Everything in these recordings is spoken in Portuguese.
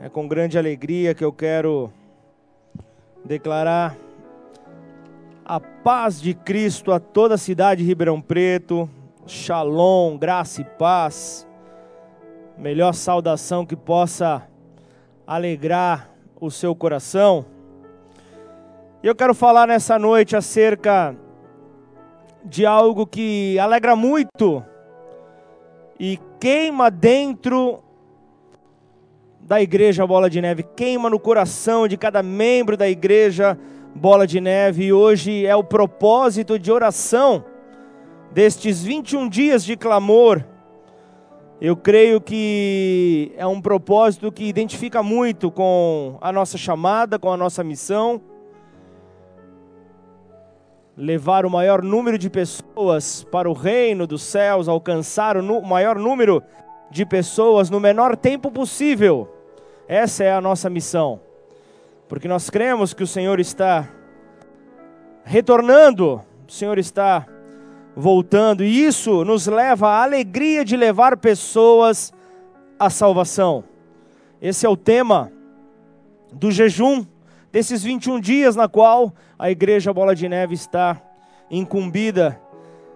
É com grande alegria que eu quero declarar a paz de Cristo a toda a cidade de Ribeirão Preto. Shalom, graça e paz. Melhor saudação que possa alegrar o seu coração. E eu quero falar nessa noite acerca de algo que alegra muito e queima dentro da igreja Bola de Neve, queima no coração de cada membro da igreja Bola de Neve, e hoje é o propósito de oração destes 21 dias de clamor. Eu creio que é um propósito que identifica muito com a nossa chamada, com a nossa missão. Levar o maior número de pessoas para o reino dos céus, alcançar o maior número de pessoas no menor tempo possível. Essa é a nossa missão. Porque nós cremos que o Senhor está retornando, o Senhor está voltando, e isso nos leva à alegria de levar pessoas à salvação. Esse é o tema do jejum desses 21 dias na qual a igreja Bola de Neve está incumbida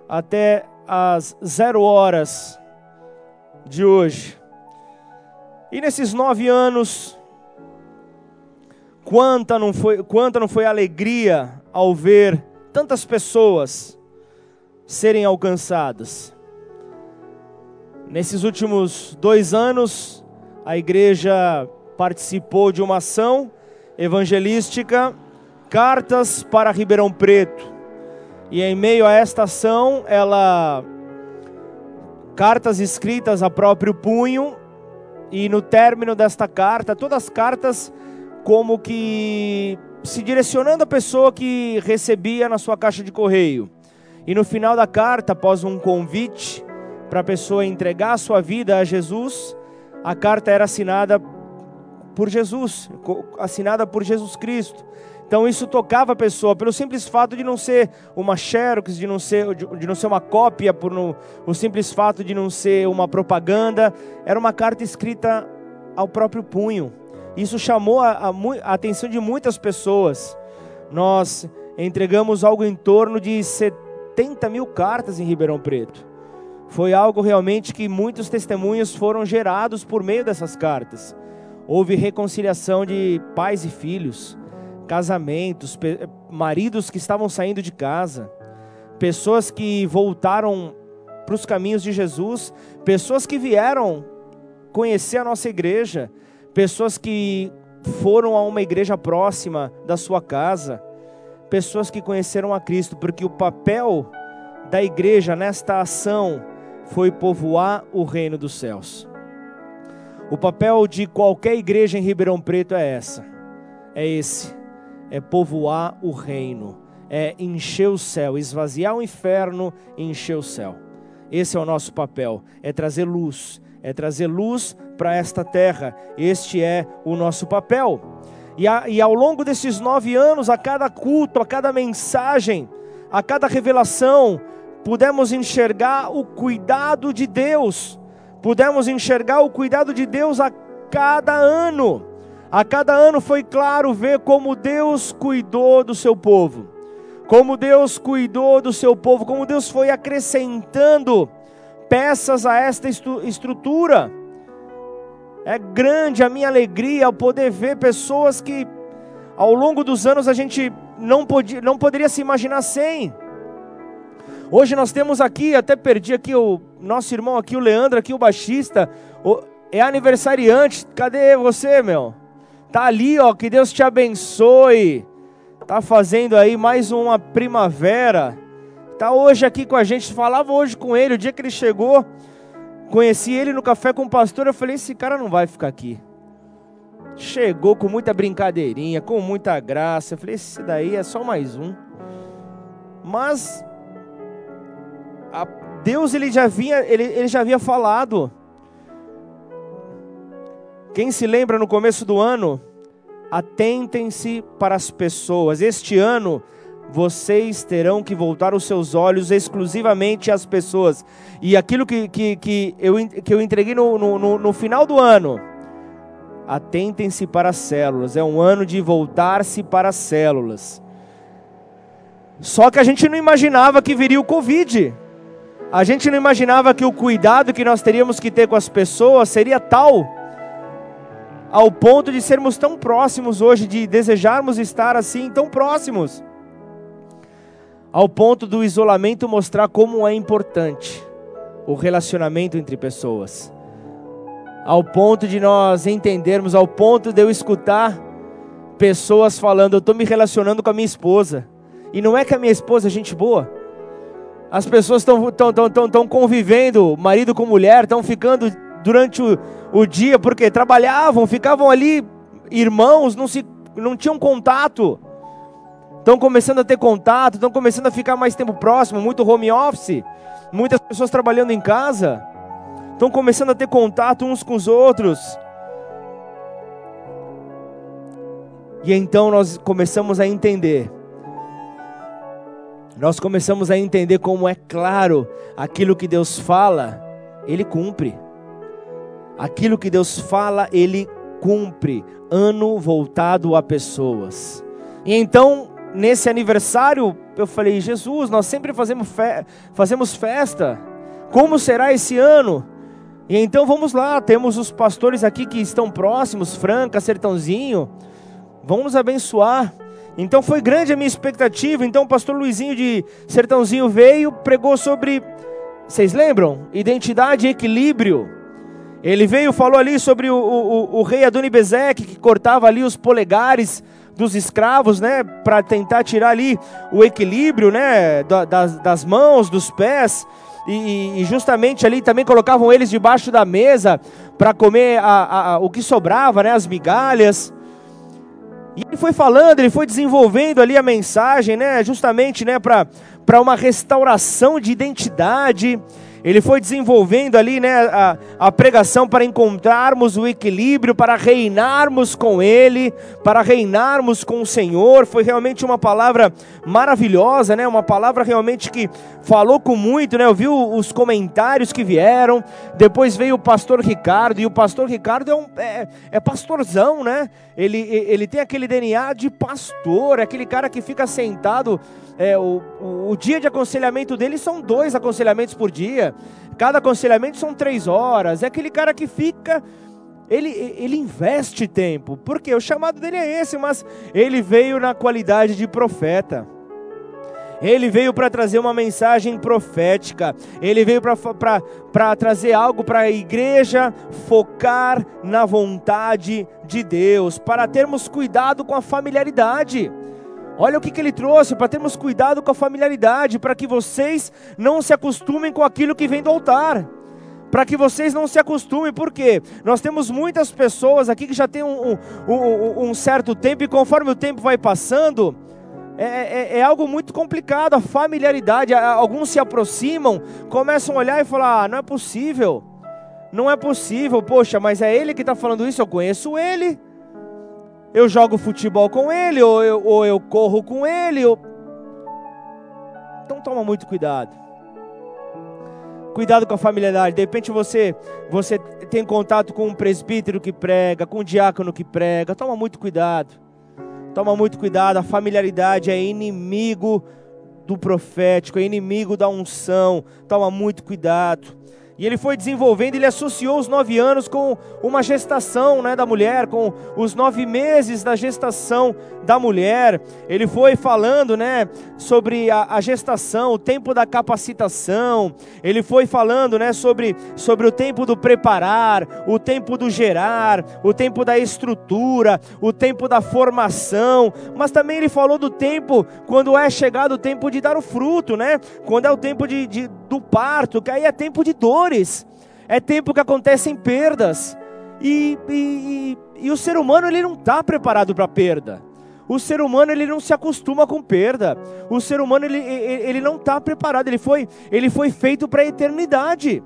até as zero horas de hoje. E nesses nove anos, quanta não foi, quanta não foi alegria ao ver tantas pessoas serem alcançadas. Nesses últimos dois anos, a igreja participou de uma ação evangelística, Cartas para Ribeirão Preto. E em meio a esta ação, ela cartas escritas a próprio punho, e no término desta carta, todas as cartas como que se direcionando à pessoa que recebia na sua caixa de correio. E no final da carta, após um convite para a pessoa entregar a sua vida a Jesus, a carta era assinada por Jesus, assinada por Jesus Cristo. Então isso tocava a pessoa pelo simples fato de não ser uma xerox, de não ser, de, de não ser uma cópia, por no, o simples fato de não ser uma propaganda. Era uma carta escrita ao próprio punho. Isso chamou a, a, a atenção de muitas pessoas. Nós entregamos algo em torno de 70 mil cartas em Ribeirão Preto. Foi algo realmente que muitos testemunhos foram gerados por meio dessas cartas. Houve reconciliação de pais e filhos casamentos, maridos que estavam saindo de casa, pessoas que voltaram para os caminhos de Jesus, pessoas que vieram conhecer a nossa igreja, pessoas que foram a uma igreja próxima da sua casa, pessoas que conheceram a Cristo, porque o papel da igreja nesta ação foi povoar o reino dos céus. O papel de qualquer igreja em Ribeirão Preto é essa, é esse é povoar o reino, é encher o céu, esvaziar o inferno e encher o céu. Esse é o nosso papel, é trazer luz, é trazer luz para esta terra. Este é o nosso papel. E, a, e ao longo desses nove anos, a cada culto, a cada mensagem, a cada revelação, pudemos enxergar o cuidado de Deus, pudemos enxergar o cuidado de Deus a cada ano. A cada ano foi claro ver como Deus cuidou do seu povo, como Deus cuidou do seu povo, como Deus foi acrescentando peças a esta estrutura. É grande a minha alegria ao poder ver pessoas que ao longo dos anos a gente não, podia, não poderia se imaginar sem. Hoje nós temos aqui, até perdi aqui o nosso irmão aqui, o Leandro, aqui o baixista, o, é aniversariante. Cadê você, meu? Tá ali, ó, que Deus te abençoe. Tá fazendo aí mais uma primavera. Tá hoje aqui com a gente. Falava hoje com ele, o dia que ele chegou, conheci ele no café com o pastor, eu falei: esse cara não vai ficar aqui. Chegou com muita brincadeirinha, com muita graça. Eu falei: esse daí é só mais um. Mas Deus ele já vinha, ele, ele já havia falado quem se lembra no começo do ano, atentem-se para as pessoas. Este ano vocês terão que voltar os seus olhos exclusivamente às pessoas. E aquilo que, que, que, eu, que eu entreguei no, no, no final do ano, atentem-se para as células. É um ano de voltar-se para as células. Só que a gente não imaginava que viria o Covid. A gente não imaginava que o cuidado que nós teríamos que ter com as pessoas seria tal, ao ponto de sermos tão próximos hoje, de desejarmos estar assim, tão próximos. Ao ponto do isolamento mostrar como é importante o relacionamento entre pessoas. Ao ponto de nós entendermos, ao ponto de eu escutar pessoas falando, eu estou me relacionando com a minha esposa. E não é que a minha esposa é gente boa. As pessoas estão tão, tão, tão, tão convivendo, marido com mulher, estão ficando durante o, o dia, porque trabalhavam, ficavam ali irmãos, não, se, não tinham contato. Estão começando a ter contato, estão começando a ficar mais tempo próximo, muito home office, muitas pessoas trabalhando em casa, estão começando a ter contato uns com os outros. E então nós começamos a entender nós começamos a entender como é claro aquilo que Deus fala, Ele cumpre. Aquilo que Deus fala, Ele cumpre. Ano voltado a pessoas. E então, nesse aniversário, eu falei: Jesus, nós sempre fazemos, fe fazemos festa. Como será esse ano? E então vamos lá, temos os pastores aqui que estão próximos, Franca, Sertãozinho, vão nos abençoar. Então foi grande a minha expectativa. Então o pastor Luizinho de Sertãozinho veio, pregou sobre, vocês lembram? Identidade e equilíbrio. Ele veio, falou ali sobre o, o, o rei Adonibezeque, que cortava ali os polegares dos escravos, né, para tentar tirar ali o equilíbrio, né, das, das mãos, dos pés, e, e, justamente ali também colocavam eles debaixo da mesa para comer a, a, a, o que sobrava, né, as migalhas. E ele foi falando, ele foi desenvolvendo ali a mensagem, né, justamente, né, para uma restauração de identidade, ele foi desenvolvendo ali né, a, a pregação para encontrarmos o equilíbrio, para reinarmos com Ele, para reinarmos com o Senhor. Foi realmente uma palavra maravilhosa, né? uma palavra realmente que falou com muito. Né? Eu vi os comentários que vieram. Depois veio o pastor Ricardo, e o pastor Ricardo é, um, é, é pastorzão, né? Ele, ele tem aquele DNA de pastor, é aquele cara que fica sentado é, o, o, o, dia de aconselhamento dele são dois aconselhamentos por dia. Cada aconselhamento são três horas. É aquele cara que fica. Ele, ele investe tempo. Porque o chamado dele é esse, mas ele veio na qualidade de profeta. Ele veio para trazer uma mensagem profética. Ele veio para trazer algo para a igreja focar na vontade de Deus, para termos cuidado com a familiaridade. Olha o que, que ele trouxe para termos cuidado com a familiaridade, para que vocês não se acostumem com aquilo que vem do altar. Para que vocês não se acostumem, porque nós temos muitas pessoas aqui que já têm um, um, um, um certo tempo, e conforme o tempo vai passando, é, é, é, algo muito complicado, a familiaridade. Alguns se aproximam, começam a olhar e falar: ah, não é possível, não é possível, poxa, mas é ele que está falando isso, eu conheço ele eu jogo futebol com ele, ou eu, ou eu corro com ele. Ou... Então toma muito cuidado. Cuidado com a familiaridade. De repente você, você tem contato com um presbítero que prega, com um diácono que prega. Toma muito cuidado. Toma muito cuidado. A familiaridade é inimigo do profético, é inimigo da unção. Toma muito cuidado. E ele foi desenvolvendo, ele associou os nove anos com uma gestação né, da mulher, com os nove meses da gestação da mulher. Ele foi falando né, sobre a, a gestação, o tempo da capacitação. Ele foi falando né, sobre, sobre o tempo do preparar, o tempo do gerar, o tempo da estrutura, o tempo da formação. Mas também ele falou do tempo quando é chegado o tempo de dar o fruto, né? Quando é o tempo de, de do parto, que aí é tempo de dor dores, é tempo que acontecem perdas. E, e, e, o ser humano ele não está preparado para perda. O ser humano ele não se acostuma com perda. O ser humano ele, ele não está preparado. Ele foi, ele foi feito para a eternidade.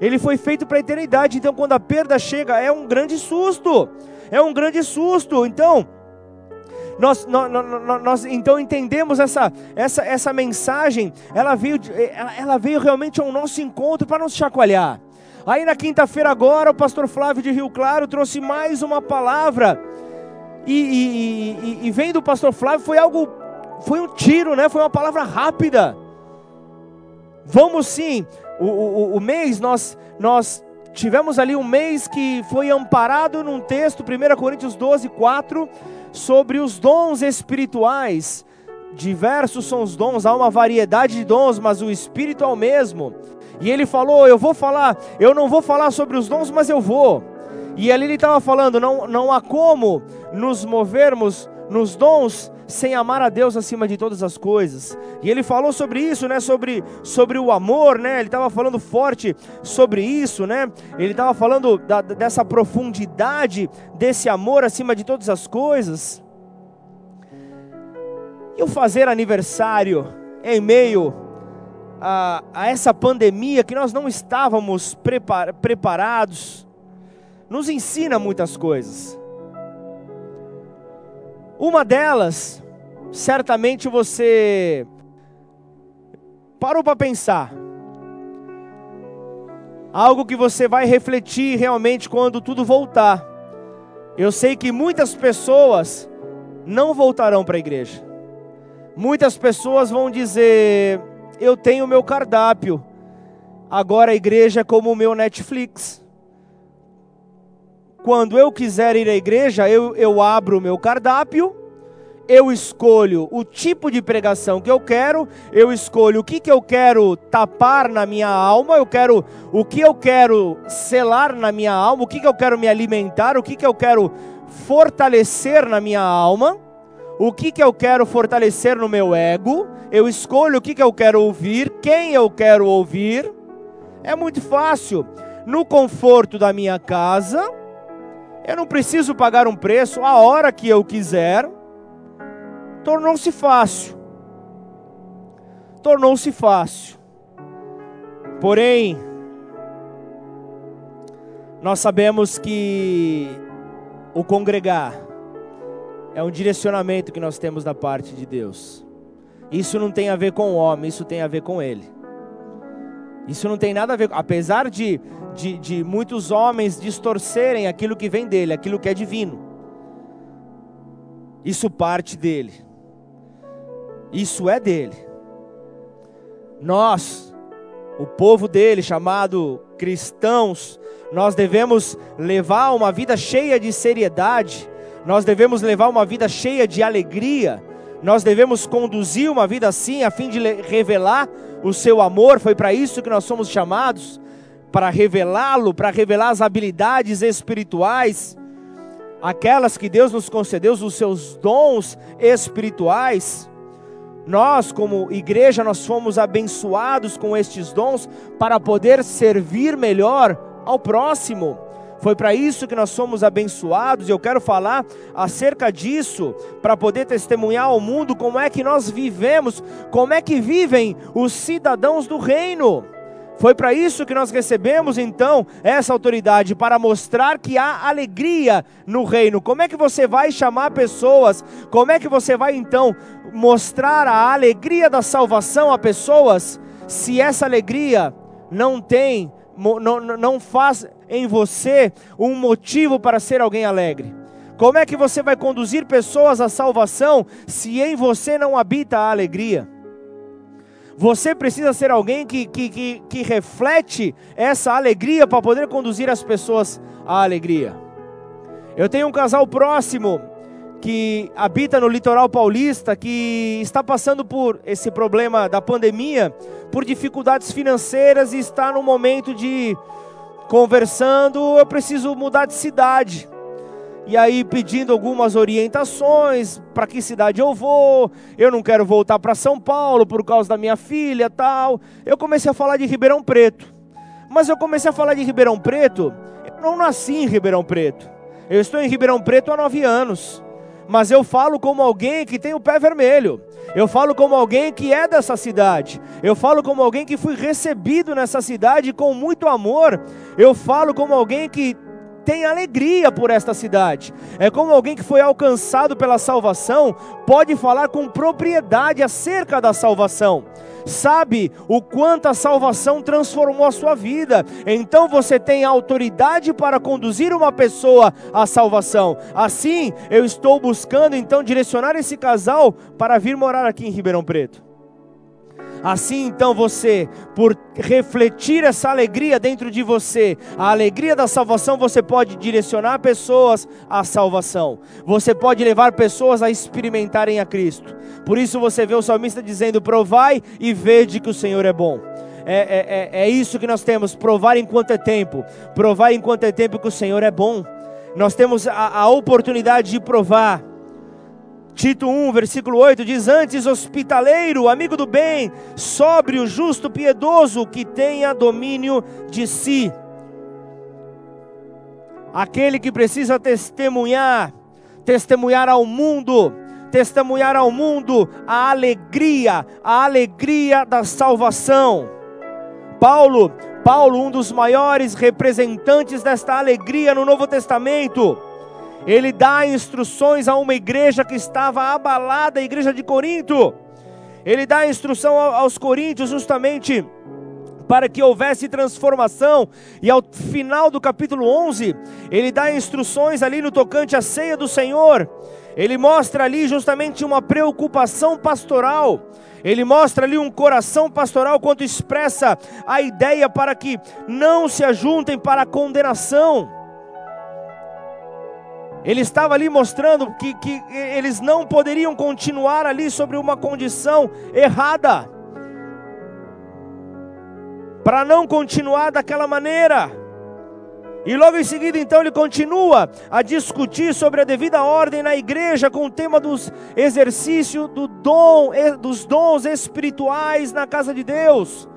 Ele foi feito para a eternidade. Então quando a perda chega é um grande susto. É um grande susto. Então nós, nós, nós, nós, então entendemos essa, essa, essa mensagem, ela veio, ela, ela veio realmente ao nosso encontro para nos chacoalhar Aí na quinta-feira agora, o pastor Flávio de Rio Claro trouxe mais uma palavra. E, e, e, e vem do pastor Flávio, foi algo, foi um tiro, né? Foi uma palavra rápida. Vamos sim, o, o, o mês nós, nós tivemos ali um mês que foi amparado num texto, 1 Coríntios 12, 4, sobre os dons espirituais. Diversos são os dons, há uma variedade de dons, mas o Espírito é o mesmo. E ele falou: Eu vou falar, eu não vou falar sobre os dons, mas eu vou. E ali ele estava falando: não, não há como nos movermos nos dons sem amar a Deus acima de todas as coisas. E ele falou sobre isso, né? Sobre, sobre o amor, né? Ele estava falando forte sobre isso, né? Ele estava falando da, dessa profundidade desse amor acima de todas as coisas. E o fazer aniversário em meio a, a essa pandemia que nós não estávamos prepar, preparados, nos ensina muitas coisas. Uma delas, certamente você parou para pensar. Algo que você vai refletir realmente quando tudo voltar. Eu sei que muitas pessoas não voltarão para a igreja. Muitas pessoas vão dizer: Eu tenho meu cardápio, agora a igreja é como o meu Netflix. Quando eu quiser ir à igreja, eu, eu abro o meu cardápio, eu escolho o tipo de pregação que eu quero, eu escolho o que, que eu quero tapar na minha alma, eu quero o que eu quero selar na minha alma, o que, que eu quero me alimentar, o que, que eu quero fortalecer na minha alma o que, que eu quero fortalecer no meu ego, eu escolho o que, que eu quero ouvir, quem eu quero ouvir. É muito fácil. No conforto da minha casa, eu não preciso pagar um preço a hora que eu quiser. Tornou-se fácil. Tornou-se fácil. Porém, nós sabemos que o congregar, é um direcionamento que nós temos da parte de Deus. Isso não tem a ver com o homem, isso tem a ver com Ele. Isso não tem nada a ver, apesar de, de, de muitos homens distorcerem aquilo que vem dele, aquilo que é divino. Isso parte dele. Isso é dele. Nós, o povo dele, chamado cristãos, nós devemos levar uma vida cheia de seriedade, nós devemos levar uma vida cheia de alegria. Nós devemos conduzir uma vida assim, a fim de revelar o seu amor. Foi para isso que nós somos chamados para revelá-lo, para revelar as habilidades espirituais, aquelas que Deus nos concedeu, os seus dons espirituais. Nós, como igreja, nós fomos abençoados com estes dons para poder servir melhor ao próximo. Foi para isso que nós somos abençoados, e eu quero falar acerca disso, para poder testemunhar ao mundo como é que nós vivemos, como é que vivem os cidadãos do reino. Foi para isso que nós recebemos então essa autoridade para mostrar que há alegria no reino. Como é que você vai chamar pessoas? Como é que você vai então mostrar a alegria da salvação a pessoas se essa alegria não tem não, não faz em você um motivo para ser alguém alegre? Como é que você vai conduzir pessoas à salvação se em você não habita a alegria? Você precisa ser alguém que, que, que, que reflete essa alegria para poder conduzir as pessoas à alegria. Eu tenho um casal próximo que habita no litoral paulista, que está passando por esse problema da pandemia, por dificuldades financeiras e está no momento de conversando, eu preciso mudar de cidade. E aí pedindo algumas orientações, para que cidade eu vou? Eu não quero voltar para São Paulo por causa da minha filha, tal. Eu comecei a falar de Ribeirão Preto. Mas eu comecei a falar de Ribeirão Preto, eu não nasci em Ribeirão Preto. Eu estou em Ribeirão Preto há nove anos mas eu falo como alguém que tem o pé vermelho. Eu falo como alguém que é dessa cidade. Eu falo como alguém que fui recebido nessa cidade com muito amor. Eu falo como alguém que tem alegria por esta cidade. É como alguém que foi alcançado pela salvação, pode falar com propriedade acerca da salvação. sabe o quanto a salvação transformou a sua vida. Então você tem autoridade para conduzir uma pessoa à salvação. Assim, eu estou buscando então direcionar esse casal para vir morar aqui em Ribeirão Preto. Assim então você, por refletir essa alegria dentro de você, a alegria da salvação, você pode direcionar pessoas à salvação. Você pode levar pessoas a experimentarem a Cristo. Por isso você vê o salmista dizendo: provai e vede que o Senhor é bom. É, é, é, é isso que nós temos, provar enquanto é tempo, provar enquanto é tempo que o Senhor é bom. Nós temos a, a oportunidade de provar Tito 1, versículo 8 diz: Antes hospitaleiro, amigo do bem, sóbrio, justo, piedoso, que tenha domínio de si. Aquele que precisa testemunhar, testemunhar ao mundo, testemunhar ao mundo a alegria, a alegria da salvação. Paulo, Paulo, um dos maiores representantes desta alegria no Novo Testamento, ele dá instruções a uma igreja que estava abalada, a igreja de Corinto. Ele dá instrução aos coríntios justamente para que houvesse transformação, e ao final do capítulo 11, ele dá instruções ali no tocante à ceia do Senhor. Ele mostra ali justamente uma preocupação pastoral. Ele mostra ali um coração pastoral quando expressa a ideia para que não se ajuntem para a condenação. Ele estava ali mostrando que, que eles não poderiam continuar ali sobre uma condição errada. Para não continuar daquela maneira. E logo em seguida, então, ele continua a discutir sobre a devida ordem na igreja com o tema dos exercícios do dom, dos dons espirituais na casa de Deus.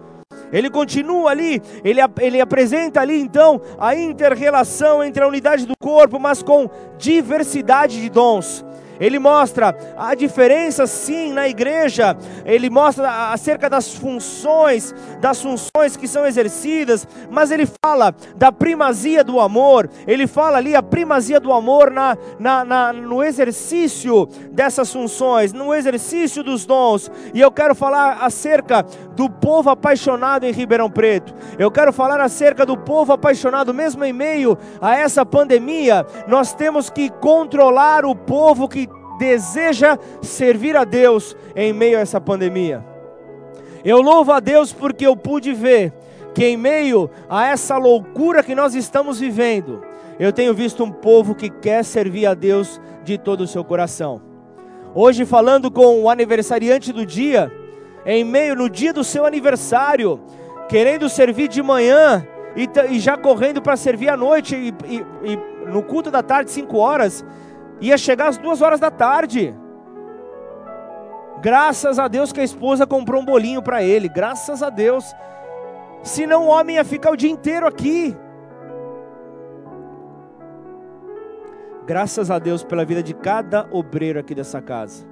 Ele continua ali, ele, ele apresenta ali então a inter-relação entre a unidade do corpo, mas com diversidade de dons. Ele mostra a diferença sim na igreja, ele mostra acerca das funções, das funções que são exercidas, mas ele fala da primazia do amor, ele fala ali a primazia do amor na, na, na, no exercício dessas funções, no exercício dos dons, e eu quero falar acerca do povo apaixonado em Ribeirão Preto, eu quero falar acerca do povo apaixonado, mesmo em meio a essa pandemia, nós temos que controlar o povo que deseja servir a Deus em meio a essa pandemia. Eu louvo a Deus porque eu pude ver que em meio a essa loucura que nós estamos vivendo, eu tenho visto um povo que quer servir a Deus de todo o seu coração. Hoje falando com o aniversariante do dia, em meio no dia do seu aniversário, querendo servir de manhã e, e já correndo para servir à noite e, e, e no culto da tarde, 5 horas, Ia chegar às duas horas da tarde. Graças a Deus que a esposa comprou um bolinho para ele. Graças a Deus. Senão o homem ia ficar o dia inteiro aqui. Graças a Deus pela vida de cada obreiro aqui dessa casa.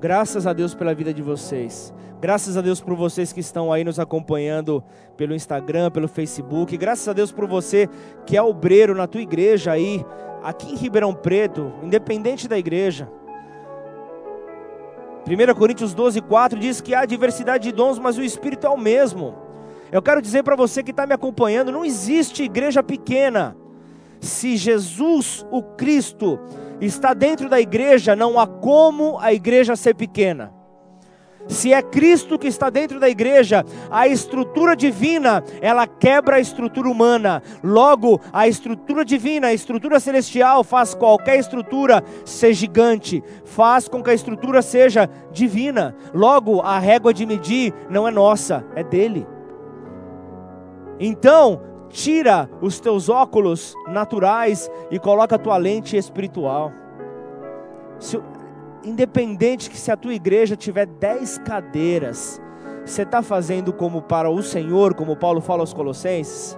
Graças a Deus pela vida de vocês. Graças a Deus por vocês que estão aí nos acompanhando pelo Instagram, pelo Facebook. Graças a Deus por você que é obreiro na tua igreja aí, aqui em Ribeirão Preto, independente da igreja. 1 Coríntios 12, 4 diz que há diversidade de dons, mas o Espírito é o mesmo. Eu quero dizer para você que está me acompanhando: não existe igreja pequena. Se Jesus, o Cristo, está dentro da igreja, não há como a igreja ser pequena. Se é Cristo que está dentro da igreja, a estrutura divina, ela quebra a estrutura humana. Logo, a estrutura divina, a estrutura celestial faz qualquer estrutura ser gigante, faz com que a estrutura seja divina. Logo, a régua de medir não é nossa, é dele. Então, tira os teus óculos naturais e coloca a tua lente espiritual. Independente que se a tua igreja tiver dez cadeiras, você está fazendo como para o Senhor, como Paulo fala aos Colossenses?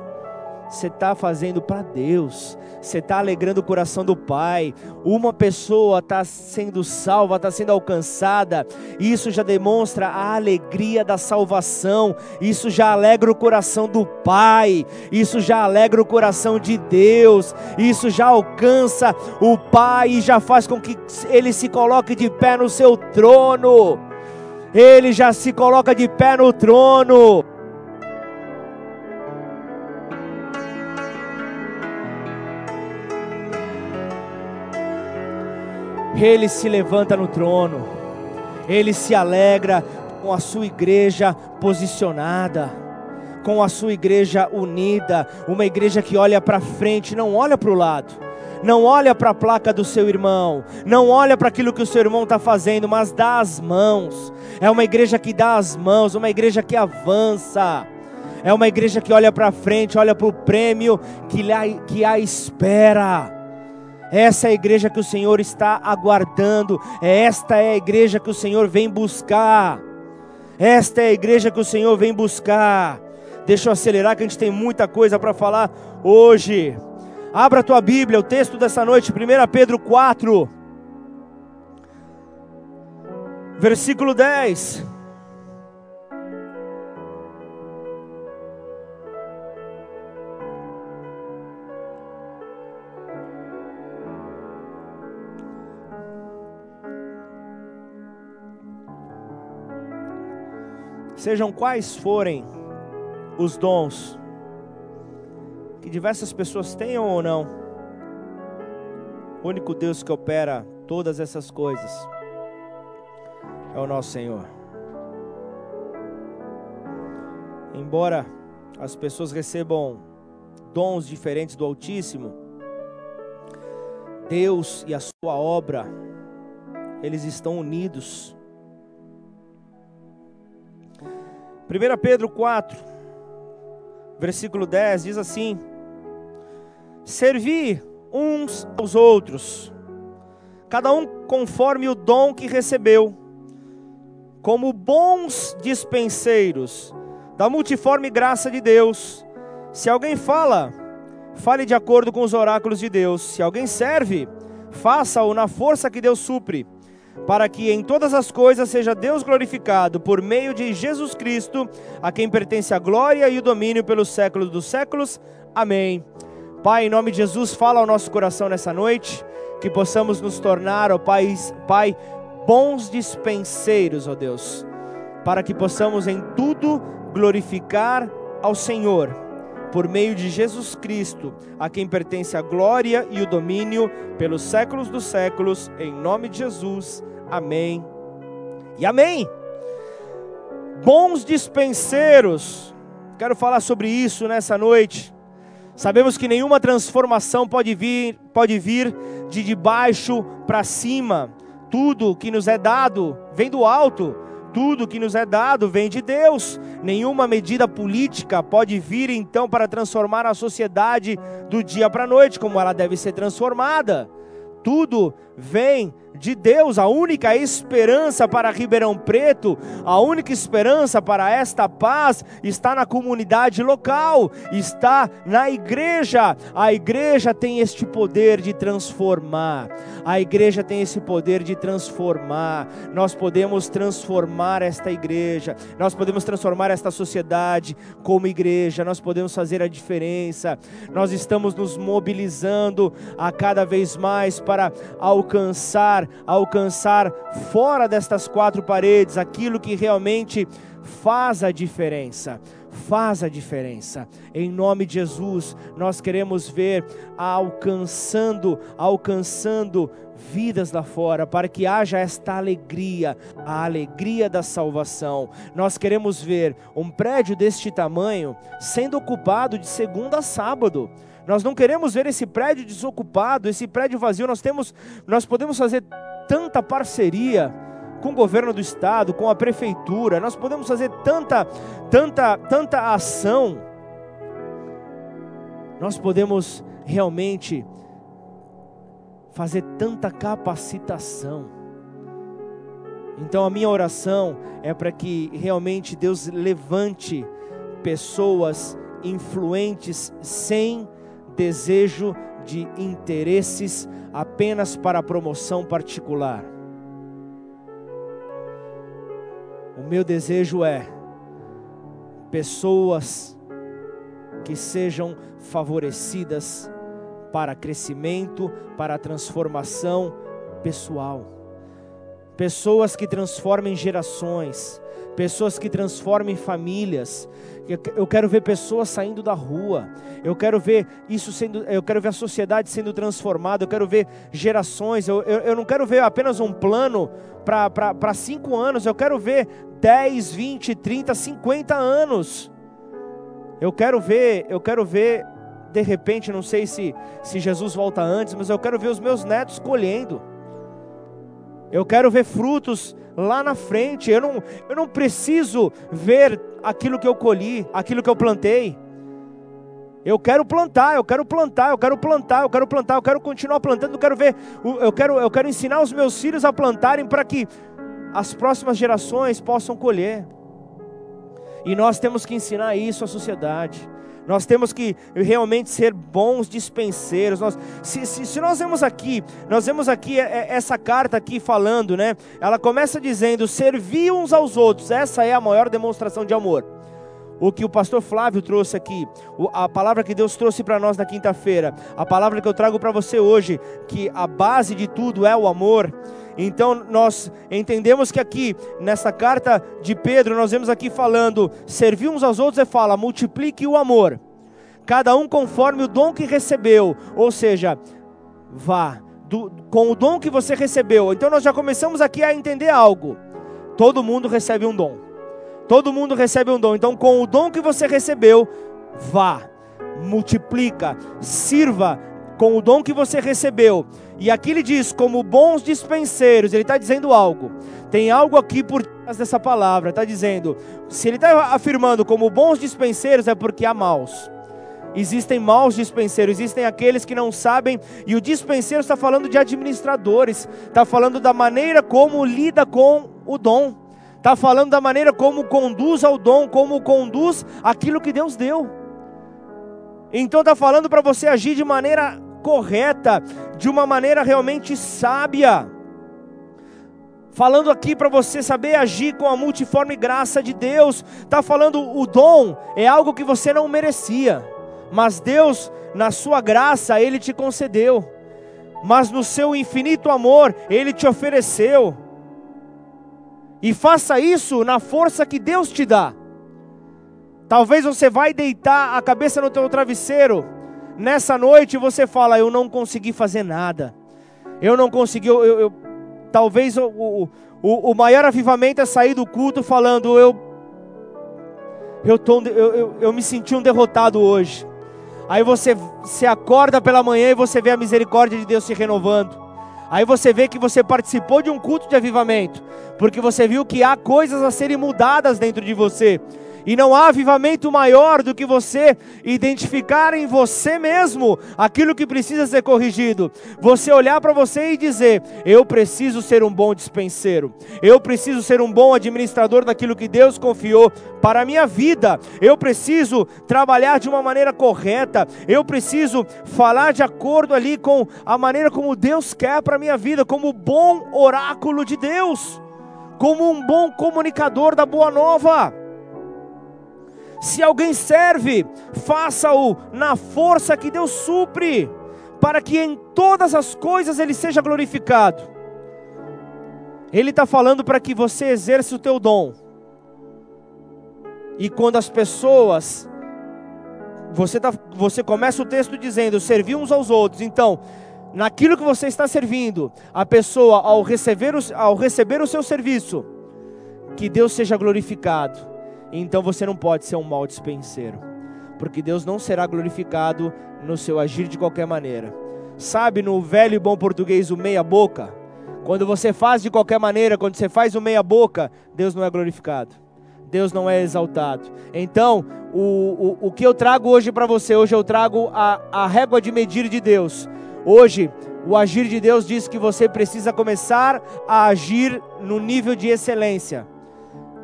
Você está fazendo para Deus, você está alegrando o coração do Pai. Uma pessoa está sendo salva, está sendo alcançada. Isso já demonstra a alegria da salvação. Isso já alegra o coração do Pai. Isso já alegra o coração de Deus. Isso já alcança o Pai e já faz com que ele se coloque de pé no seu trono. Ele já se coloca de pé no trono. Ele se levanta no trono, ele se alegra com a sua igreja posicionada, com a sua igreja unida, uma igreja que olha para frente, não olha para o lado, não olha para a placa do seu irmão, não olha para aquilo que o seu irmão está fazendo, mas dá as mãos. É uma igreja que dá as mãos, uma igreja que avança. É uma igreja que olha para frente, olha para o prêmio que, que a espera. Essa é a igreja que o Senhor está aguardando. É esta é a igreja que o Senhor vem buscar. Esta é a igreja que o Senhor vem buscar. Deixa eu acelerar que a gente tem muita coisa para falar hoje. Abra a tua Bíblia, o texto dessa noite, 1 Pedro 4, versículo 10. Sejam quais forem os dons que diversas pessoas tenham ou não, o único Deus que opera todas essas coisas é o nosso Senhor. Embora as pessoas recebam dons diferentes do Altíssimo, Deus e a sua obra, eles estão unidos 1 Pedro 4, versículo 10 diz assim: Servi uns aos outros, cada um conforme o dom que recebeu, como bons dispenseiros da multiforme graça de Deus. Se alguém fala, fale de acordo com os oráculos de Deus. Se alguém serve, faça-o na força que Deus supre para que em todas as coisas seja Deus glorificado por meio de Jesus Cristo, a quem pertence a glória e o domínio pelos séculos dos séculos. Amém. Pai, em nome de Jesus, fala ao nosso coração nessa noite, que possamos nos tornar, ó Pai, Pai, bons dispenseiros, ó Deus, para que possamos em tudo glorificar ao Senhor por meio de Jesus Cristo, a quem pertence a glória e o domínio pelos séculos dos séculos, em nome de Jesus. Amém. E amém. Bons dispenseiros. Quero falar sobre isso nessa noite. Sabemos que nenhuma transformação pode vir, pode vir de debaixo para cima. Tudo que nos é dado vem do alto. Tudo que nos é dado vem de Deus. Nenhuma medida política pode vir então para transformar a sociedade do dia para a noite, como ela deve ser transformada. Tudo vem de Deus, a única esperança para Ribeirão Preto, a única esperança para esta paz está na comunidade local, está na igreja. A igreja tem este poder de transformar. A igreja tem esse poder de transformar. Nós podemos transformar esta igreja, nós podemos transformar esta sociedade como igreja, nós podemos fazer a diferença. Nós estamos nos mobilizando a cada vez mais para alcançar alcançar fora destas quatro paredes aquilo que realmente faz a diferença. Faz a diferença. Em nome de Jesus, nós queremos ver alcançando, alcançando vidas lá fora, para que haja esta alegria, a alegria da salvação. Nós queremos ver um prédio deste tamanho sendo ocupado de segunda a sábado. Nós não queremos ver esse prédio desocupado, esse prédio vazio. Nós temos, nós podemos fazer tanta parceria com o governo do estado, com a prefeitura. Nós podemos fazer tanta, tanta, tanta ação. Nós podemos realmente fazer tanta capacitação. Então a minha oração é para que realmente Deus levante pessoas influentes sem desejo de interesses apenas para promoção particular. O meu desejo é pessoas que sejam favorecidas para crescimento, para transformação pessoal. Pessoas que transformem gerações, pessoas que transformem famílias. Eu quero ver pessoas saindo da rua. Eu quero ver isso sendo. Eu quero ver a sociedade sendo transformada. Eu quero ver gerações. Eu, eu, eu não quero ver apenas um plano para cinco anos. Eu quero ver 10, 20, 30, 50 anos. Eu quero ver, eu quero ver, de repente, não sei se, se Jesus volta antes, mas eu quero ver os meus netos colhendo. Eu quero ver frutos lá na frente. Eu não, eu não preciso ver aquilo que eu colhi, aquilo que eu plantei. Eu quero plantar, eu quero plantar, eu quero plantar, eu quero plantar, eu quero continuar plantando, eu quero ver, eu quero, eu quero ensinar os meus filhos a plantarem para que as próximas gerações possam colher. E nós temos que ensinar isso à sociedade. Nós temos que realmente ser bons dispenseiros. Nós, se, se, se, nós vemos aqui, nós vemos aqui é, é, essa carta aqui falando, né? Ela começa dizendo: servir uns aos outros. Essa é a maior demonstração de amor. O que o pastor Flávio trouxe aqui, a palavra que Deus trouxe para nós na quinta-feira, a palavra que eu trago para você hoje, que a base de tudo é o amor. Então nós entendemos que aqui, nessa carta de Pedro, nós vemos aqui falando: servir uns aos outros é fala, multiplique o amor, cada um conforme o dom que recebeu, ou seja, vá do, com o dom que você recebeu. Então nós já começamos aqui a entender algo: todo mundo recebe um dom, todo mundo recebe um dom, então com o dom que você recebeu, vá, multiplica, sirva com o dom que você recebeu. E aqui ele diz, como bons dispenseiros, ele está dizendo algo. Tem algo aqui por trás dessa palavra, está dizendo. Se ele está afirmando como bons dispenseiros, é porque há maus. Existem maus dispenseiros, existem aqueles que não sabem, e o dispenseiro está falando de administradores, está falando da maneira como lida com o dom, está falando da maneira como conduz ao dom, como conduz aquilo que Deus deu. Então está falando para você agir de maneira correta, de uma maneira realmente sábia. Falando aqui para você saber agir com a multiforme graça de Deus, está falando o dom é algo que você não merecia, mas Deus, na sua graça, Ele te concedeu, mas no seu infinito amor, Ele te ofereceu. E faça isso na força que Deus te dá. Talvez você vai deitar a cabeça no teu travesseiro nessa noite você fala: Eu não consegui fazer nada, eu não consegui, eu, eu, eu talvez o, o, o, maior avivamento é sair do culto falando: Eu, eu, tô, eu, eu, eu me senti um derrotado hoje. Aí você se acorda pela manhã e você vê a misericórdia de Deus se renovando. Aí você vê que você participou de um culto de avivamento, porque você viu que há coisas a serem mudadas dentro de você. E não há avivamento maior do que você identificar em você mesmo aquilo que precisa ser corrigido. Você olhar para você e dizer: Eu preciso ser um bom dispenseiro. Eu preciso ser um bom administrador daquilo que Deus confiou para a minha vida. Eu preciso trabalhar de uma maneira correta. Eu preciso falar de acordo ali com a maneira como Deus quer para a minha vida, como bom oráculo de Deus, como um bom comunicador da boa nova. Se alguém serve, faça-o na força que Deus supre, para que em todas as coisas Ele seja glorificado. Ele está falando para que você exerça o teu dom. E quando as pessoas, você, tá, você começa o texto dizendo, servir uns aos outros. Então, naquilo que você está servindo, a pessoa, ao receber o, ao receber o seu serviço, que Deus seja glorificado então você não pode ser um mau dispenseiro, porque Deus não será glorificado no seu agir de qualquer maneira. Sabe no velho e bom português o meia-boca? Quando você faz de qualquer maneira, quando você faz o meia-boca, Deus não é glorificado. Deus não é exaltado. Então, o, o, o que eu trago hoje para você, hoje eu trago a, a régua de medir de Deus. Hoje, o agir de Deus diz que você precisa começar a agir no nível de excelência.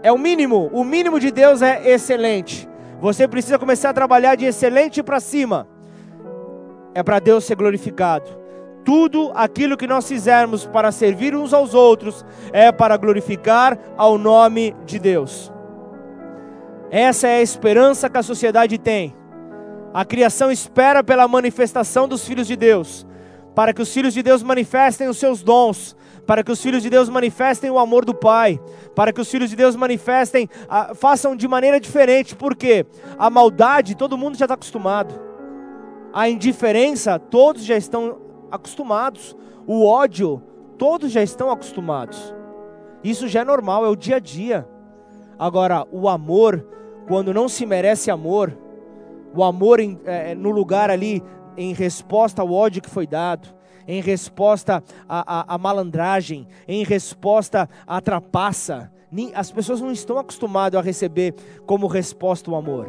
É o mínimo. O mínimo de Deus é excelente. Você precisa começar a trabalhar de excelente para cima. É para Deus ser glorificado. Tudo aquilo que nós fizermos para servir uns aos outros é para glorificar ao nome de Deus. Essa é a esperança que a sociedade tem. A criação espera pela manifestação dos filhos de Deus. para que os filhos de Deus manifestem os seus dons, para que os filhos de Deus manifestem o amor do Pai, para que os filhos de Deus manifestem, a, façam de maneira diferente, porque a maldade todo mundo já está acostumado, a indiferença todos já estão acostumados, o ódio todos já estão acostumados, isso já é normal, é o dia a dia. Agora, o amor, quando não se merece amor, o amor em, é, no lugar ali em resposta ao ódio que foi dado, em resposta à, à, à malandragem, em resposta à trapaça. As pessoas não estão acostumadas a receber como resposta o amor.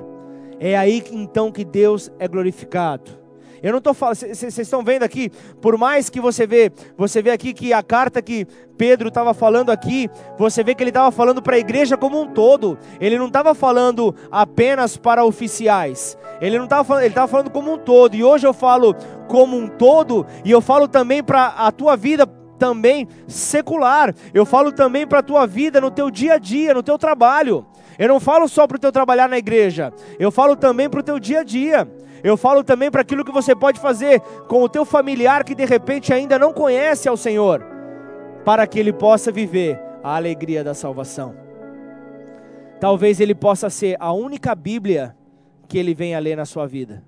É aí então que Deus é glorificado. Eu não estou falando, vocês estão vendo aqui, por mais que você vê, você vê aqui que a carta que Pedro estava falando aqui, você vê que ele estava falando para a igreja como um todo. Ele não estava falando apenas para oficiais. Ele não estava falando, ele estava falando como um todo. E hoje eu falo como um todo e eu falo também para a tua vida também secular. Eu falo também para a tua vida no teu dia a dia, no teu trabalho. Eu não falo só para o teu trabalhar na igreja. Eu falo também para o teu dia a dia. Eu falo também para aquilo que você pode fazer com o teu familiar que de repente ainda não conhece ao Senhor, para que ele possa viver a alegria da salvação. Talvez ele possa ser a única Bíblia que ele venha ler na sua vida.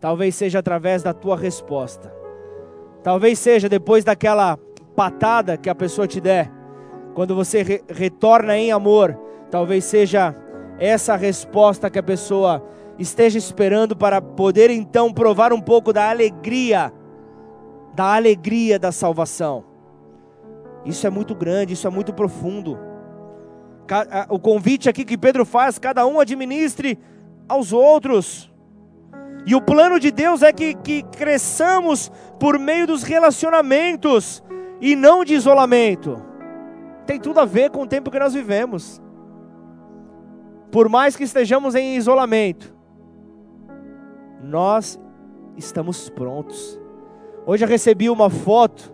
Talvez seja através da tua resposta. Talvez seja depois daquela patada que a pessoa te der, quando você re retorna em amor, talvez seja essa resposta que a pessoa esteja esperando para poder então provar um pouco da alegria, da alegria da salvação. Isso é muito grande, isso é muito profundo. O convite aqui que Pedro faz, cada um administre aos outros. E o plano de Deus é que, que cresçamos por meio dos relacionamentos e não de isolamento. Tem tudo a ver com o tempo que nós vivemos. Por mais que estejamos em isolamento, nós estamos prontos. Hoje eu recebi uma foto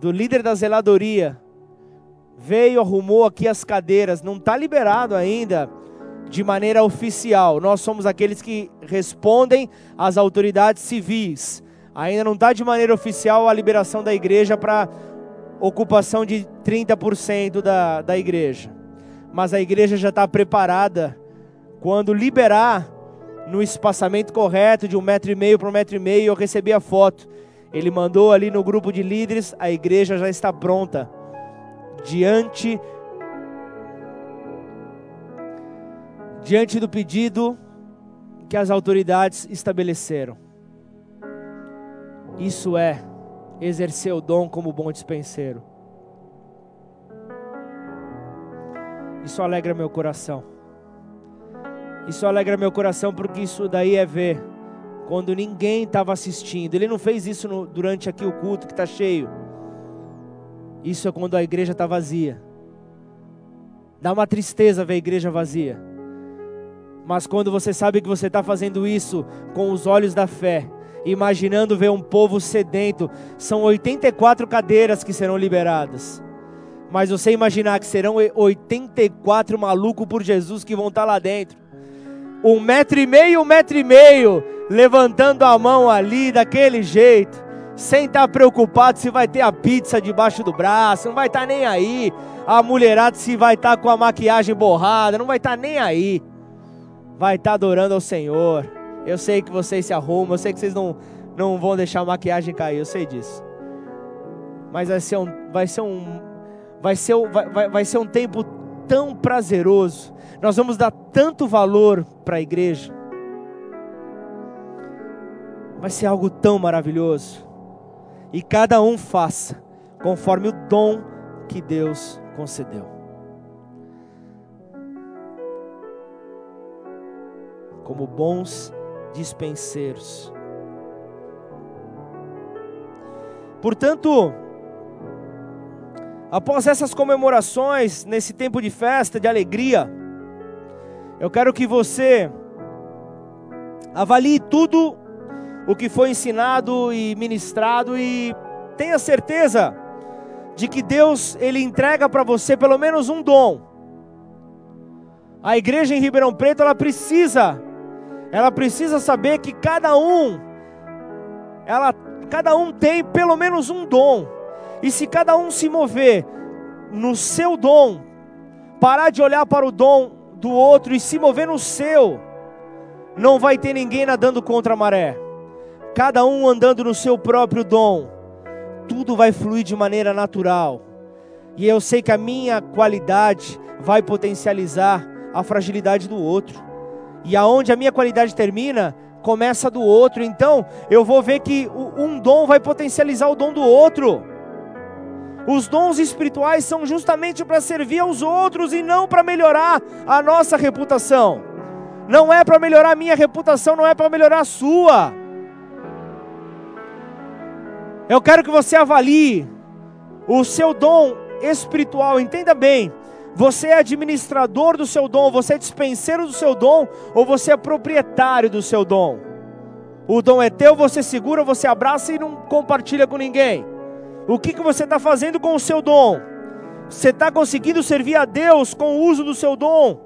do líder da zeladoria. Veio, arrumou aqui as cadeiras, não está liberado ainda de maneira oficial. Nós somos aqueles que respondem às autoridades civis. Ainda não está de maneira oficial a liberação da igreja para ocupação de 30% da, da igreja. Mas a igreja já está preparada quando liberar no espaçamento correto de um metro e meio para um metro e meio. Eu recebi a foto. Ele mandou ali no grupo de líderes, a igreja já está pronta diante diante do pedido que as autoridades estabeleceram. Isso é exercer o dom como bom dispenseiro. Isso alegra meu coração. Isso alegra meu coração porque isso daí é ver quando ninguém estava assistindo. Ele não fez isso no, durante aqui o culto que está cheio. Isso é quando a igreja está vazia. Dá uma tristeza ver a igreja vazia. Mas quando você sabe que você está fazendo isso com os olhos da fé, imaginando ver um povo sedento, são 84 cadeiras que serão liberadas. Mas você imaginar que serão 84 malucos por Jesus que vão estar tá lá dentro um metro e meio, um metro e meio, levantando a mão ali daquele jeito, sem estar preocupado se vai ter a pizza debaixo do braço, não vai estar nem aí. A mulherada se vai estar com a maquiagem borrada, não vai estar nem aí. Vai estar adorando ao Senhor. Eu sei que vocês se arrumam, eu sei que vocês não, não vão deixar a maquiagem cair, eu sei disso. Mas vai ser um, vai ser um, vai ser, vai, vai, vai ser um tempo tão prazeroso nós vamos dar tanto valor para a igreja. Vai ser algo tão maravilhoso. E cada um faça conforme o dom que Deus concedeu. Como bons dispenseiros. Portanto, após essas comemorações, nesse tempo de festa, de alegria, eu quero que você avalie tudo o que foi ensinado e ministrado e tenha certeza de que Deus ele entrega para você pelo menos um dom. A igreja em Ribeirão Preto ela precisa ela precisa saber que cada um ela cada um tem pelo menos um dom. E se cada um se mover no seu dom, parar de olhar para o dom do outro e se mover no seu, não vai ter ninguém nadando contra a maré. Cada um andando no seu próprio dom, tudo vai fluir de maneira natural. E eu sei que a minha qualidade vai potencializar a fragilidade do outro. E aonde a minha qualidade termina, começa do outro. Então, eu vou ver que um dom vai potencializar o dom do outro. Os dons espirituais são justamente para servir aos outros e não para melhorar a nossa reputação. Não é para melhorar a minha reputação, não é para melhorar a sua. Eu quero que você avalie o seu dom espiritual, entenda bem. Você é administrador do seu dom, você é dispenseiro do seu dom, ou você é proprietário do seu dom? O dom é teu, você segura, você abraça e não compartilha com ninguém. O que, que você está fazendo com o seu dom? Você está conseguindo servir a Deus com o uso do seu dom?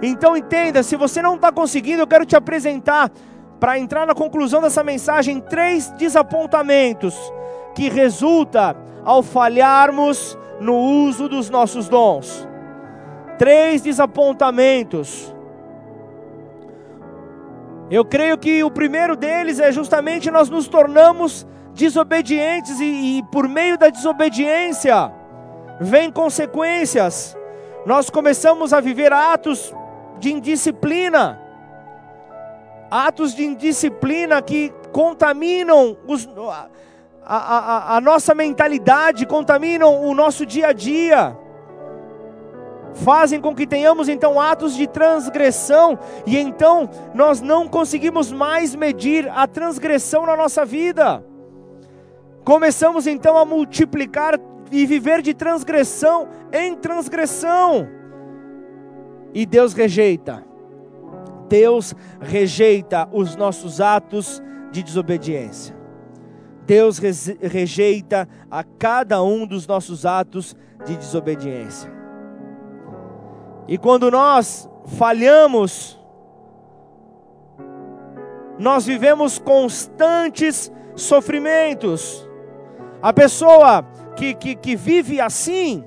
Então entenda, se você não está conseguindo, eu quero te apresentar, para entrar na conclusão dessa mensagem, três desapontamentos que resulta ao falharmos no uso dos nossos dons. Três desapontamentos. Eu creio que o primeiro deles é justamente nós nos tornamos desobedientes e, e por meio da desobediência vem consequências. Nós começamos a viver atos de indisciplina, atos de indisciplina que contaminam os, a, a, a nossa mentalidade, contaminam o nosso dia a dia fazem com que tenhamos então atos de transgressão e então nós não conseguimos mais medir a transgressão na nossa vida. Começamos então a multiplicar e viver de transgressão em transgressão. E Deus rejeita. Deus rejeita os nossos atos de desobediência. Deus rejeita a cada um dos nossos atos de desobediência. E quando nós falhamos, nós vivemos constantes sofrimentos. A pessoa que, que, que vive assim,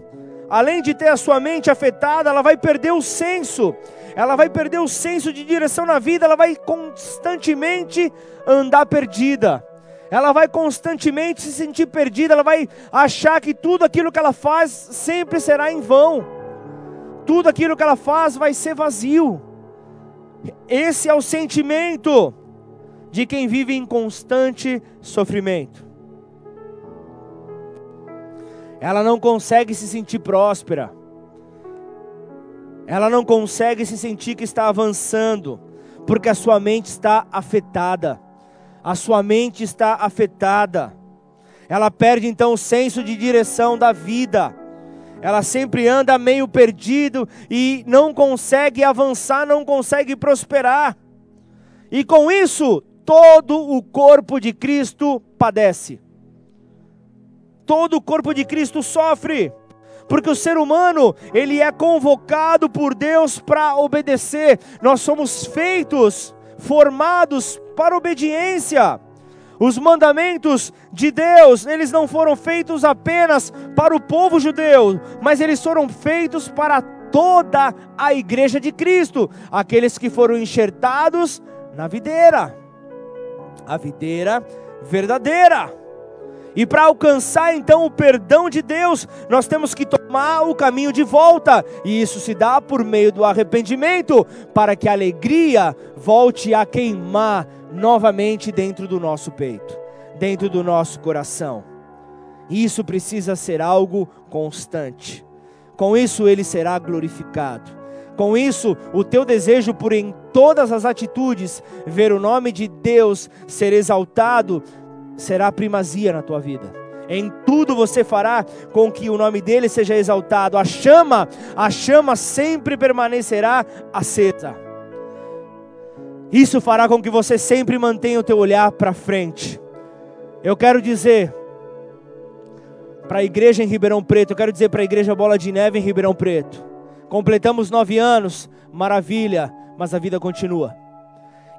além de ter a sua mente afetada, ela vai perder o senso, ela vai perder o senso de direção na vida, ela vai constantemente andar perdida ela vai constantemente se sentir perdida, ela vai achar que tudo aquilo que ela faz sempre será em vão, tudo aquilo que ela faz vai ser vazio. Esse é o sentimento de quem vive em constante sofrimento. Ela não consegue se sentir próspera. Ela não consegue se sentir que está avançando, porque a sua mente está afetada a sua mente está afetada. Ela perde então o senso de direção da vida. Ela sempre anda meio perdido e não consegue avançar, não consegue prosperar. E com isso, todo o corpo de Cristo padece. Todo o corpo de Cristo sofre porque o ser humano, ele é convocado por Deus para obedecer. Nós somos feitos, formados para obediência. Os mandamentos de Deus, eles não foram feitos apenas para o povo judeu, mas eles foram feitos para toda a igreja de Cristo, aqueles que foram enxertados na videira, a videira verdadeira. E para alcançar então o perdão de Deus, nós temos que tomar o caminho de volta, e isso se dá por meio do arrependimento, para que a alegria volte a queimar novamente dentro do nosso peito, dentro do nosso coração. Isso precisa ser algo constante. Com isso ele será glorificado. Com isso, o teu desejo por em todas as atitudes ver o nome de Deus ser exaltado será primazia na tua vida. Em tudo você fará com que o nome dele seja exaltado. A chama, a chama sempre permanecerá acesa. Isso fará com que você sempre mantenha o teu olhar para frente. Eu quero dizer para a igreja em Ribeirão Preto, eu quero dizer para a igreja Bola de Neve em Ribeirão Preto. Completamos nove anos, maravilha, mas a vida continua.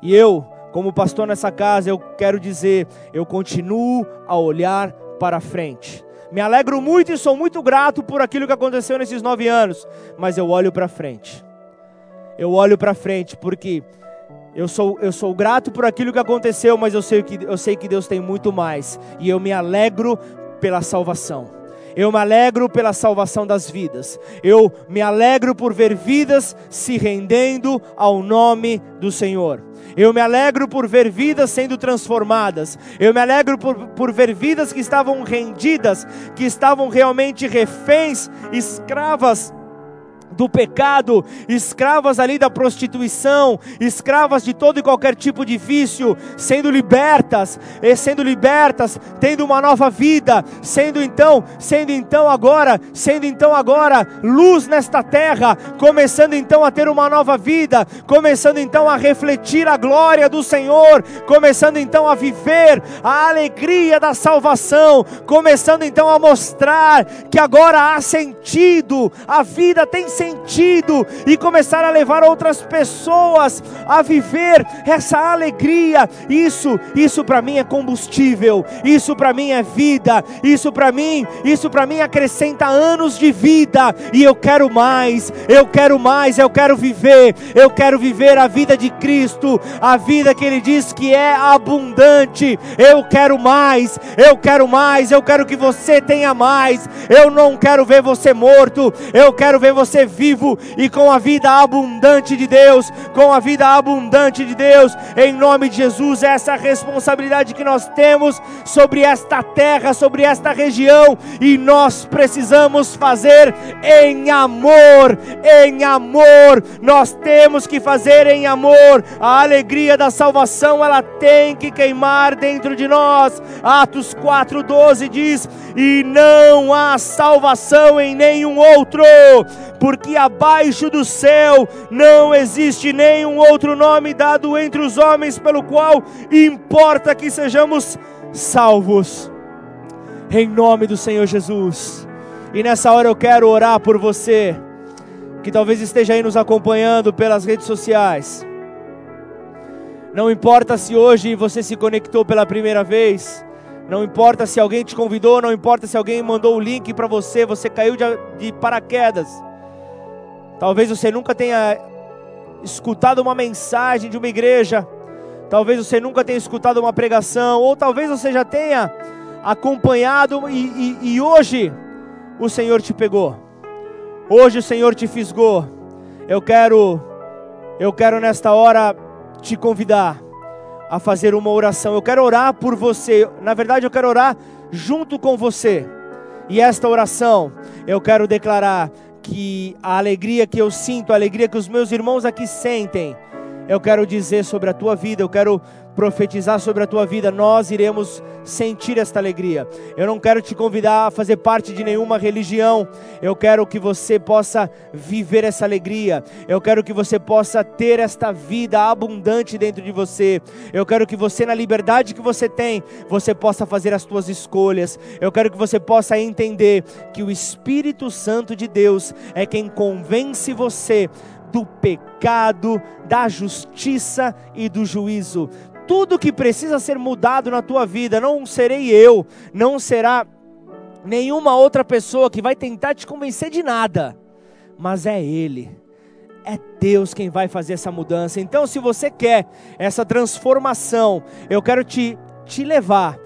E eu Como pastor nessa casa, eu quero dizer, eu continuo a olhar para frente. Me alegro muito e sou muito grato por aquilo que aconteceu nesses nove anos, mas eu olho para frente. Eu olho para frente porque eu sou, eu sou grato por aquilo que aconteceu, mas eu sei, que, eu sei que Deus tem muito mais. E eu me alegro pela salvação. Eu me alegro pela salvação das vidas. Eu me alegro por ver vidas se rendendo ao nome do Senhor. Eu me alegro por ver vidas sendo transformadas. Eu me alegro por, por ver vidas que estavam rendidas, que estavam realmente reféns, escravas do pecado, escravas ali da prostituição, escravas de todo e qualquer tipo de vício, sendo libertas, e sendo libertas, tendo uma nova vida, sendo então, sendo então agora, sendo então agora luz nesta terra, começando então a ter uma nova vida, começando então a refletir a glória do Senhor, começando então a viver a alegria da salvação, começando então a mostrar que agora há sentido, a vida tem sentido sentido e começar a levar outras pessoas a viver essa alegria. Isso, isso para mim é combustível. Isso para mim é vida. Isso para mim, isso para mim acrescenta anos de vida e eu quero mais. Eu quero mais, eu quero viver. Eu quero viver a vida de Cristo, a vida que ele diz que é abundante. Eu quero mais. Eu quero mais. Eu quero que você tenha mais. Eu não quero ver você morto. Eu quero ver você vivo e com a vida abundante de Deus, com a vida abundante de Deus, em nome de Jesus, essa responsabilidade que nós temos sobre esta terra, sobre esta região, e nós precisamos fazer em amor, em amor, nós temos que fazer em amor, a alegria da salvação, ela tem que queimar dentro de nós. Atos 4,12 diz: E não há salvação em nenhum outro, porque abaixo do céu não existe nenhum outro nome dado entre os homens pelo qual importa que sejamos salvos. Em nome do Senhor Jesus. E nessa hora eu quero orar por você que talvez esteja aí nos acompanhando pelas redes sociais. Não importa se hoje você se conectou pela primeira vez, não importa se alguém te convidou, não importa se alguém mandou o link para você, você caiu de, de paraquedas. Talvez você nunca tenha escutado uma mensagem de uma igreja, talvez você nunca tenha escutado uma pregação, ou talvez você já tenha acompanhado e, e, e hoje o Senhor te pegou, hoje o Senhor te fisgou. Eu quero, eu quero nesta hora te convidar a fazer uma oração. Eu quero orar por você. Na verdade, eu quero orar junto com você. E esta oração eu quero declarar que a alegria que eu sinto, a alegria que os meus irmãos aqui sentem, eu quero dizer sobre a tua vida, eu quero profetizar sobre a tua vida, nós iremos sentir esta alegria. Eu não quero te convidar a fazer parte de nenhuma religião, eu quero que você possa viver essa alegria, eu quero que você possa ter esta vida abundante dentro de você, eu quero que você, na liberdade que você tem, você possa fazer as tuas escolhas, eu quero que você possa entender que o Espírito Santo de Deus é quem convence você do pecado, da justiça e do juízo tudo que precisa ser mudado na tua vida, não serei eu, não será nenhuma outra pessoa que vai tentar te convencer de nada, mas é Ele. É Deus quem vai fazer essa mudança. Então, se você quer essa transformação, eu quero te, te levar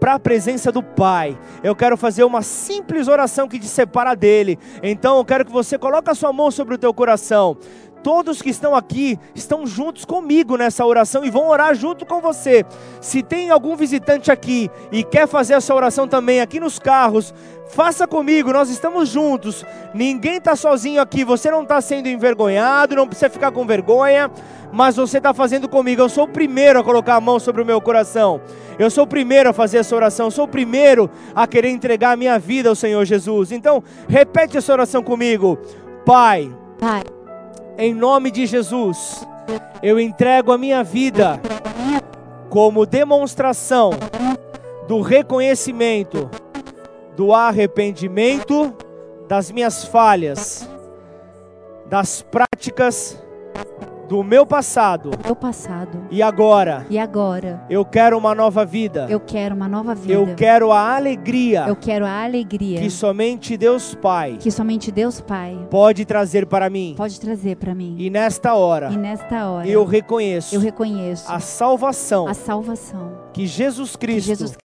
para a presença do Pai. Eu quero fazer uma simples oração que te separa dele. Então eu quero que você coloque a sua mão sobre o teu coração todos que estão aqui estão juntos comigo nessa oração e vão orar junto com você. Se tem algum visitante aqui e quer fazer essa oração também aqui nos carros, faça comigo, nós estamos juntos. Ninguém está sozinho aqui, você não está sendo envergonhado, não precisa ficar com vergonha, mas você está fazendo comigo. Eu sou o primeiro a colocar a mão sobre o meu coração. Eu sou o primeiro a fazer essa oração. Eu sou o primeiro a querer entregar a minha vida ao Senhor Jesus. Então, repete essa oração comigo. Pai. Pai em nome de Jesus, eu entrego a minha vida como demonstração do reconhecimento, do arrependimento das minhas falhas, das práticas do meu passado do meu passado. e agora E agora eu quero uma nova vida. eu quero uma nova vida. Eu quero a alegria Eu quero a alegria que somente Deus Pai que somente Deus Pai pode trazer para mim. pode trazer para mim. E nesta hora E nesta hora eu reconheço eu reconheço a salvação a salvação que Jesus que Cristo Jesus